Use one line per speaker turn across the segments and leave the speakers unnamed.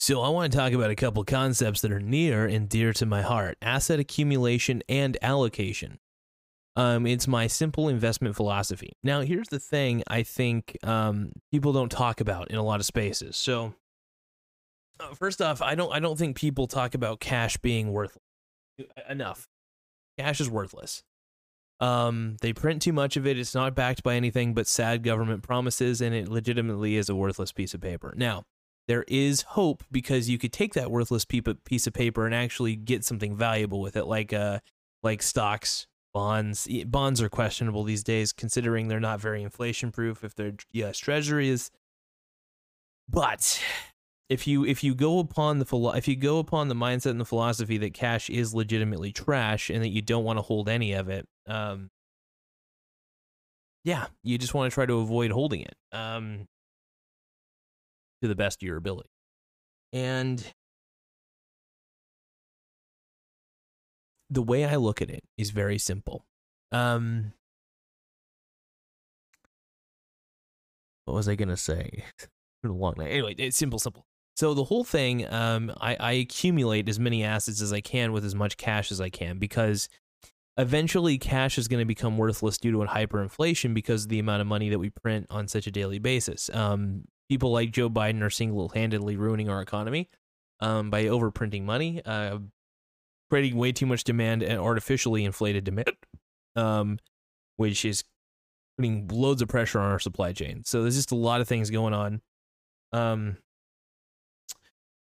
So, I want to talk about a couple concepts that are near and dear to my heart asset accumulation and allocation. Um, it's my simple investment philosophy. Now, here's the thing I think um, people don't talk about in a lot of spaces. So, uh, first off, I don't I don't think people talk about cash being worthless enough. Cash is worthless. Um, they print too much of it. It's not backed by anything but sad government promises, and it legitimately is a worthless piece of paper. Now, there is hope because you could take that worthless piece of paper and actually get something valuable with it, like uh, like stocks, bonds. Bonds are questionable these days, considering they're not very inflation proof. If they're U.S. Treasuries, but if you if you go upon the philo- if you go upon the mindset and the philosophy that cash is legitimately trash and that you don't want to hold any of it, um, yeah, you just want to try to avoid holding it. Um, to the best of your ability. And the way I look at it is very simple. Um, what was I gonna say? a long night. Anyway, it's simple, simple. So the whole thing, um, I, I accumulate as many assets as I can with as much cash as I can because eventually cash is going to become worthless due to hyperinflation because of the amount of money that we print on such a daily basis. Um, people like Joe Biden are single-handedly ruining our economy um, by overprinting money, uh, creating way too much demand and artificially inflated demand, um, which is putting loads of pressure on our supply chain. So there's just a lot of things going on. Um,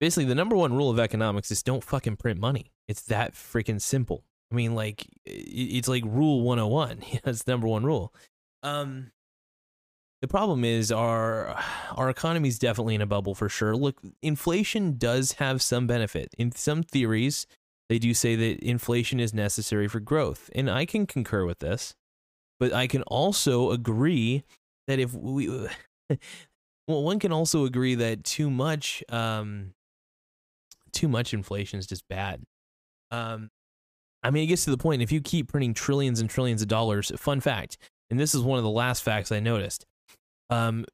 basically, the number one rule of economics is don't fucking print money. It's that freaking simple. I mean, like it's like rule 101. That's number one rule. Um, the problem is our our economy is definitely in a bubble for sure. Look, inflation does have some benefit. In some theories, they do say that inflation is necessary for growth, and I can concur with this. But I can also agree that if we well, one can also agree that too much um too much inflation is just bad. Um I mean, it gets to the point if you keep printing trillions and trillions of dollars, fun fact, and this is one of the last facts I noticed um,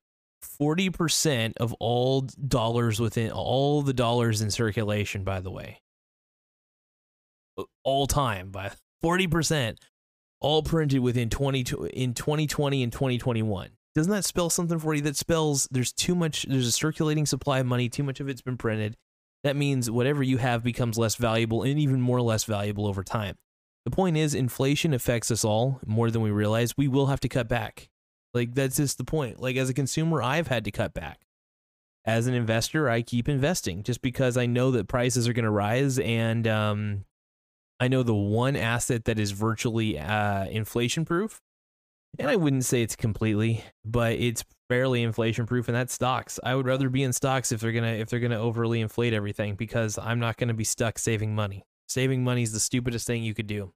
40% of all dollars within all the dollars in circulation, by the way, all time by 40%, all printed within 20 in 2020 and 2021. Doesn't that spell something for you? That spells there's too much, there's a circulating supply of money, too much of it's been printed. That means whatever you have becomes less valuable and even more less valuable over time. The point is, inflation affects us all more than we realize. We will have to cut back. Like that's just the point. Like as a consumer, I've had to cut back. As an investor, I keep investing just because I know that prices are going to rise, and um, I know the one asset that is virtually uh, inflation proof. And I wouldn't say it's completely, but it's fairly inflation proof, and that's stocks. I would rather be in stocks if they're gonna if they're gonna overly inflate everything because I'm not gonna be stuck saving money. Saving money is the stupidest thing you could do.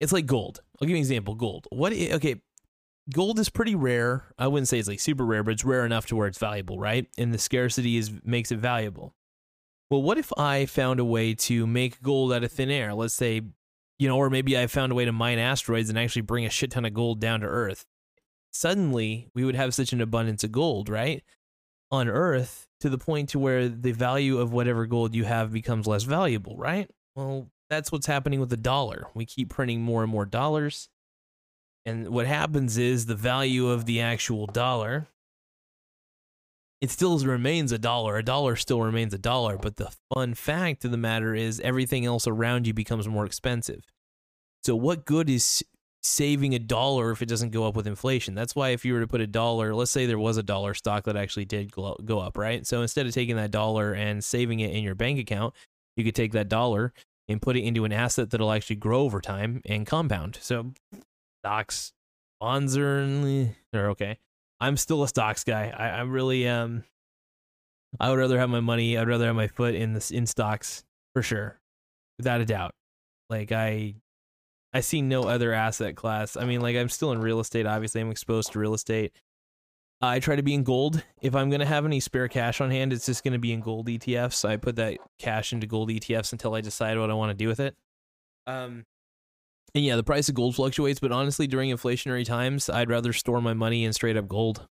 It's like gold. I'll give you an example. Gold. What? Okay, gold is pretty rare. I wouldn't say it's like super rare, but it's rare enough to where it's valuable, right? And the scarcity is makes it valuable. Well, what if I found a way to make gold out of thin air? Let's say, you know, or maybe I found a way to mine asteroids and actually bring a shit ton of gold down to Earth. Suddenly, we would have such an abundance of gold, right? On Earth, to the point to where the value of whatever gold you have becomes less valuable, right? Well, that's what's happening with the dollar. We keep printing more and more dollars. And what happens is the value of the actual dollar, it still remains a dollar. A dollar still remains a dollar. But the fun fact of the matter is everything else around you becomes more expensive. So, what good is saving a dollar if it doesn't go up with inflation? That's why, if you were to put a dollar, let's say there was a dollar stock that actually did go up, right? So, instead of taking that dollar and saving it in your bank account, you could take that dollar and put it into an asset that'll actually grow over time and compound. So stocks, bonds are, are okay. I'm still a stocks guy. I, I'm really um I would rather have my money, I'd rather have my foot in this in stocks for sure. Without a doubt. Like I I see no other asset class. I mean, like I'm still in real estate, obviously I'm exposed to real estate. I try to be in gold. If I'm going to have any spare cash on hand, it's just going to be in gold ETFs. I put that cash into gold ETFs until I decide what I want to do with it. Um, and yeah, the price of gold fluctuates, but honestly, during inflationary times, I'd rather store my money in straight up gold.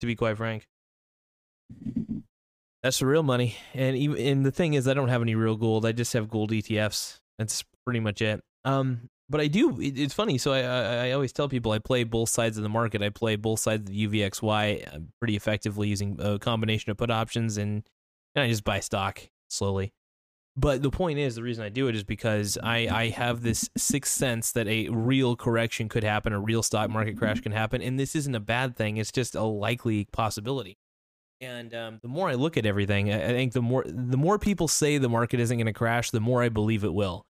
To be quite frank, that's the real money. And even and the thing is, I don't have any real gold. I just have gold ETFs. That's pretty much it. Um, but I do. It, it's funny. So I, I, I always tell people I play both sides of the market. I play both sides of the UVXY uh, pretty effectively using a combination of put options and, and I just buy stock slowly. But the point is, the reason I do it is because I, I have this sixth sense that a real correction could happen, a real stock market crash can happen, and this isn't a bad thing. It's just a likely possibility. And um, the more I look at everything, I think the more the more people say the market isn't going to crash, the more I believe it will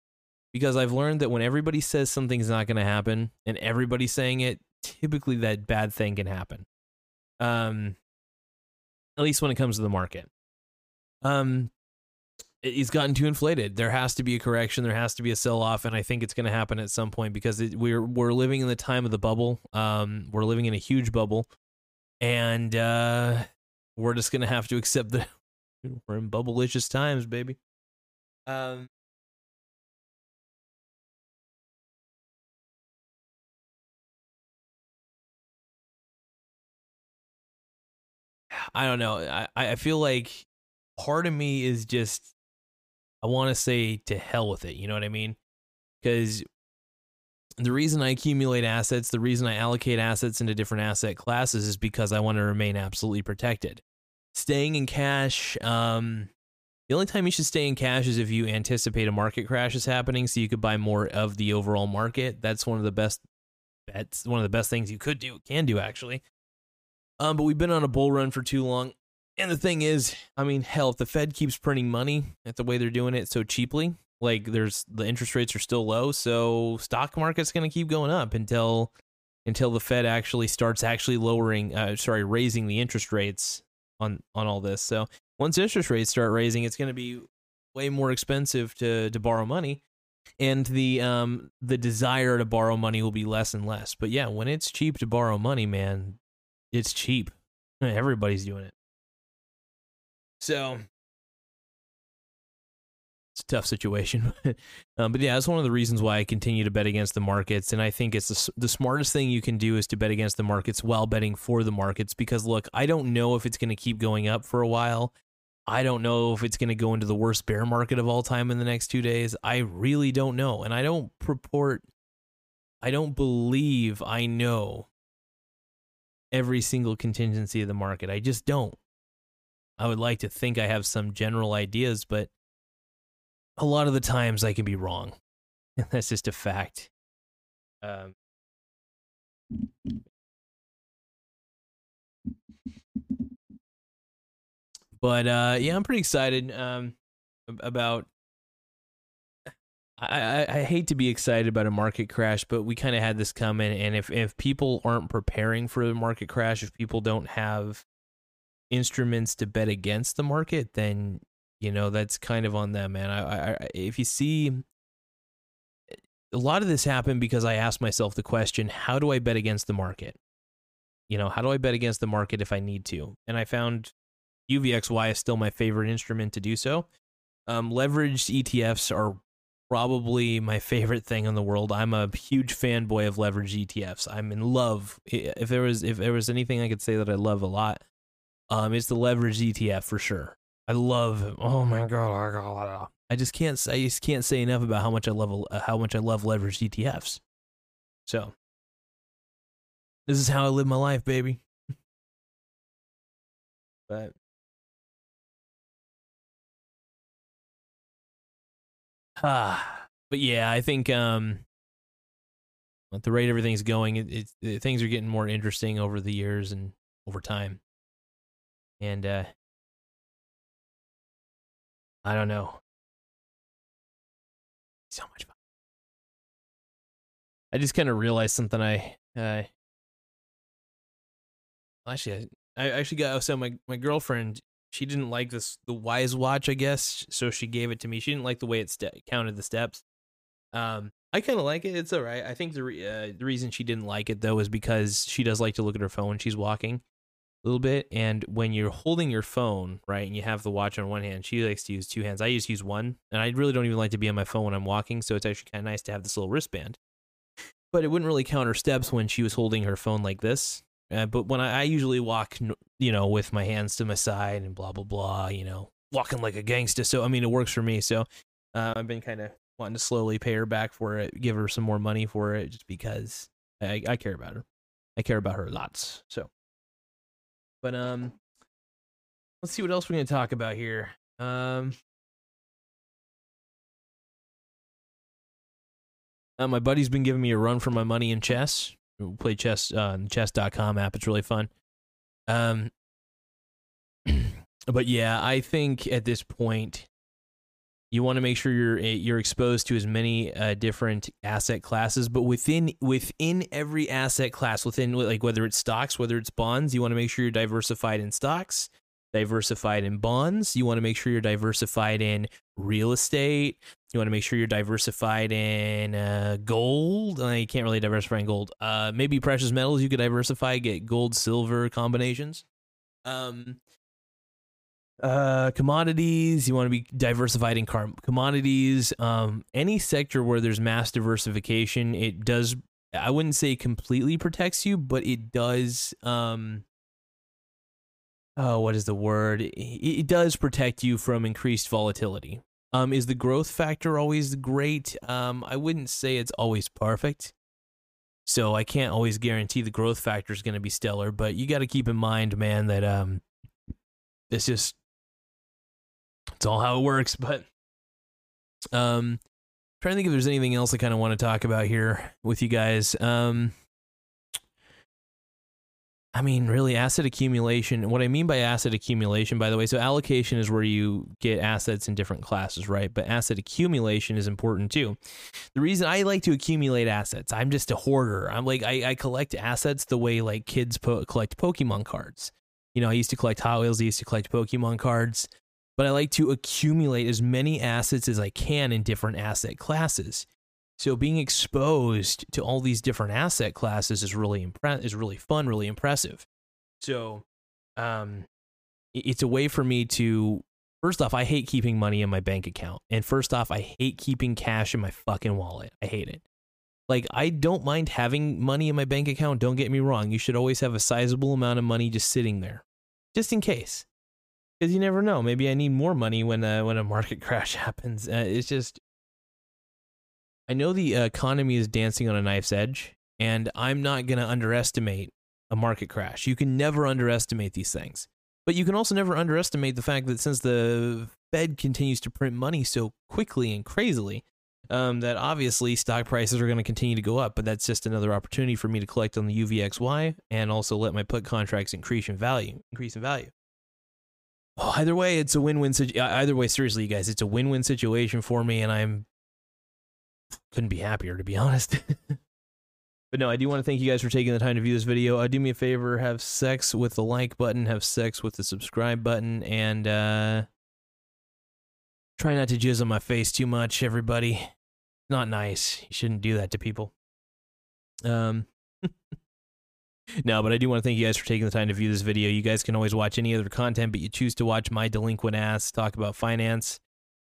because I've learned that when everybody says something's not going to happen and everybody's saying it, typically that bad thing can happen. Um, at least when it comes to the market. Um, it's gotten too inflated. There has to be a correction. There has to be a sell off, and I think it's going to happen at some point because it, we're we're living in the time of the bubble. Um, we're living in a huge bubble, and uh, we're just going to have to accept that we're in bubblicious times, baby. Um, I don't know. I, I feel like part of me is just I want to say to hell with it. You know what I mean? Because the reason I accumulate assets, the reason I allocate assets into different asset classes is because I want to remain absolutely protected. Staying in cash, um, the only time you should stay in cash is if you anticipate a market crash is happening, so you could buy more of the overall market. That's one of the best bets, one of the best things you could do, can do actually. Um, but we've been on a bull run for too long. And the thing is, I mean, hell, if the Fed keeps printing money at the way they're doing it so cheaply, like there's the interest rates are still low, so stock market's going to keep going up until until the Fed actually starts actually lowering, uh, sorry, raising the interest rates on on all this. So once interest rates start raising, it's going to be way more expensive to to borrow money, and the um the desire to borrow money will be less and less. But yeah, when it's cheap to borrow money, man, it's cheap. Everybody's doing it. So it's a tough situation. um, but yeah, that's one of the reasons why I continue to bet against the markets. And I think it's the, the smartest thing you can do is to bet against the markets while betting for the markets. Because look, I don't know if it's going to keep going up for a while. I don't know if it's going to go into the worst bear market of all time in the next two days. I really don't know. And I don't purport, I don't believe I know every single contingency of the market. I just don't. I would like to think I have some general ideas, but a lot of the times I can be wrong. That's just a fact. Um, but uh, yeah, I'm pretty excited um, about I, I, hate to be excited about a market crash, but we kind of had this coming. And if, if people aren't preparing for a market crash, if people don't have instruments to bet against the market, then you know that's kind of on them, man. I, I if you see a lot of this happened because I asked myself the question, how do I bet against the market? You know, how do I bet against the market if I need to? And I found UVXY is still my favorite instrument to do so. Um, leveraged ETFs are probably my favorite thing in the world. I'm a huge fanboy of leverage ETFs. I'm in love. If there was if there was anything I could say that I love a lot, um, it's the leverage ETF for sure. I love. Oh my god, I just can't. I just can't say enough about how much I love how much I love leverage ETFs. So this is how I live my life, baby. but Ah, but yeah, I think um, at the rate everything's going, it, it, things are getting more interesting over the years and over time. And uh, I don't know. So much fun. I just kind of realized something I uh, actually, I, I actually got so my my girlfriend she didn't like this the Wyze watch, I guess, so she gave it to me. She didn't like the way it ste- counted the steps. Um, I kind of like it. It's all right. I think the re- uh, the reason she didn't like it though is because she does like to look at her phone when she's walking a little bit. And when you're holding your phone, right, and you have the watch on one hand, she likes to use two hands. I just use one, and I really don't even like to be on my phone when I'm walking. So it's actually kind of nice to have this little wristband. But it wouldn't really count her steps when she was holding her phone like this. Uh, but when I, I usually walk, you know, with my hands to my side and blah blah blah, you know, walking like a gangster. So I mean, it works for me. So uh, I've been kind of wanting to slowly pay her back for it, give her some more money for it, just because I, I care about her. I care about her lots. So, but um, let's see what else we're gonna talk about here. Um, uh, my buddy's been giving me a run for my money in chess. Play chess uh, on the chess.com app. It's really fun. Um, but yeah, I think at this point, you want to make sure you're eh, you're exposed to as many uh, different asset classes. But within within every asset class, within like whether it's stocks, whether it's bonds, you want to make sure you're diversified in stocks, diversified in bonds. You want to make sure you're diversified in real estate. You want to make sure you're diversified in uh, gold. Uh, you can't really diversify in gold. Uh, maybe precious metals. You could diversify, get gold, silver combinations. Um, uh, commodities. You want to be diversified in car- commodities. Um, any sector where there's mass diversification, it does. I wouldn't say completely protects you, but it does. Um, oh, what is the word? It, does protect you from increased volatility. Um, is the growth factor always great? Um, I wouldn't say it's always perfect. So I can't always guarantee the growth factor is going to be stellar, but you got to keep in mind, man, that um, it's just it's all how it works. But um, trying to think if there's anything else I kind of want to talk about here with you guys. Um, I mean, really, asset accumulation. What I mean by asset accumulation, by the way, so allocation is where you get assets in different classes, right? But asset accumulation is important too. The reason I like to accumulate assets, I'm just a hoarder. I'm like, I, I collect assets the way like kids po- collect Pokemon cards. You know, I used to collect Hot Wheels, I used to collect Pokemon cards, but I like to accumulate as many assets as I can in different asset classes. So being exposed to all these different asset classes is really impre- is really fun, really impressive. So, um, it's a way for me to first off, I hate keeping money in my bank account, and first off, I hate keeping cash in my fucking wallet. I hate it. Like I don't mind having money in my bank account. Don't get me wrong. You should always have a sizable amount of money just sitting there, just in case, because you never know. Maybe I need more money when uh, when a market crash happens. Uh, it's just I know the economy is dancing on a knife's edge, and I'm not going to underestimate a market crash. You can never underestimate these things. But you can also never underestimate the fact that since the Fed continues to print money so quickly and crazily, um, that obviously stock prices are going to continue to go up. But that's just another opportunity for me to collect on the UVXY and also let my put contracts increase in value. Increase in value. Oh, either way, it's a win-win. Either way, seriously, you guys, it's a win-win situation for me, and I'm couldn't be happier to be honest. but no, I do want to thank you guys for taking the time to view this video. Uh, do me a favor, have sex with the like button, have sex with the subscribe button, and uh, try not to jizz on my face too much, everybody. Not nice. You shouldn't do that to people. Um. no, but I do want to thank you guys for taking the time to view this video. You guys can always watch any other content, but you choose to watch my delinquent ass talk about finance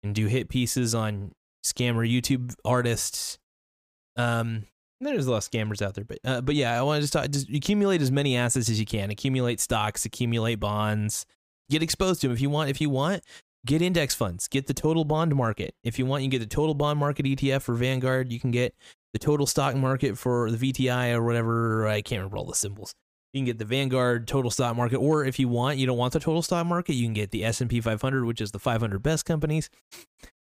and do hit pieces on scammer YouTube artists. Um, there's a lot of scammers out there, but uh, but yeah, I want to just talk, just accumulate as many assets as you can. Accumulate stocks, accumulate bonds, get exposed to them if you want. If you want, get index funds, get the total bond market. If you want, you can get the total bond market ETF for Vanguard. You can get the total stock market for the VTI or whatever. I can't remember all the symbols. You can get the Vanguard total stock market, or if you want, you don't want the total stock market, you can get the S and P 500, which is the 500 best companies.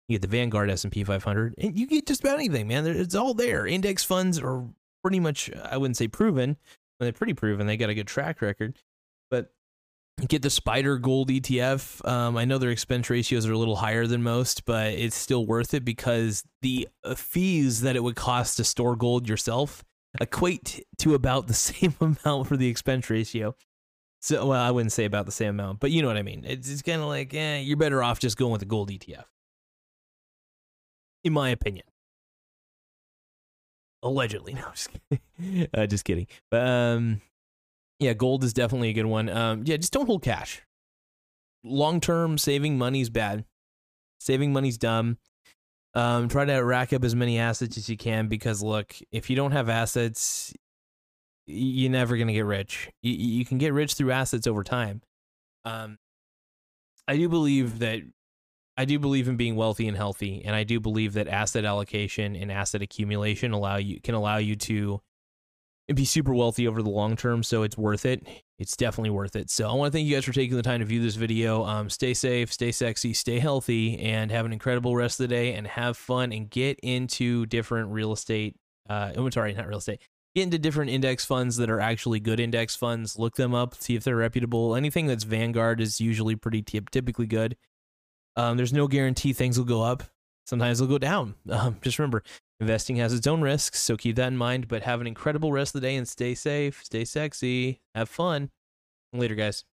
You get the Vanguard S&P 500, and you get just about anything, man. It's all there. Index funds are pretty much, I wouldn't say proven, but they're pretty proven. They got a good track record. But get the SPDR Gold ETF. Um, I know their expense ratios are a little higher than most, but it's still worth it because the uh, fees that it would cost to store gold yourself equate to about the same amount for the expense ratio. So, well, I wouldn't say about the same amount, but you know what I mean. It's, it's kind of like, eh, you're better off just going with the gold ETF, in my opinion. Allegedly, no, just kidding. uh, just kidding. But um, yeah, gold is definitely a good one. Um, yeah, just don't hold cash. Long term saving money's bad. Saving money's dumb. Um, try to rack up as many assets as you can because look, if you don't have assets, you're never gonna get rich. You, you can get rich through assets over time. Um, I do believe that I do believe in being wealthy and healthy, and I do believe that asset allocation and asset accumulation allow you can allow you to be super wealthy over the long term. So it's worth it. It's definitely worth it. So I want to thank you guys for taking the time to view this video. Um, stay safe, stay sexy, stay healthy, and have an incredible rest of the day. And have fun and get into different real estate. Uh, oh, sorry, not real estate. Get into different index funds that are actually good index funds. Look them up, see if they're reputable. Anything that's Vanguard is usually pretty typically good. Um, there's no guarantee things will go up. Sometimes they'll go down. Um, just remember, investing has its own risks, so keep that in mind. But have an incredible rest of the day and stay safe, stay sexy, have fun. Later, guys.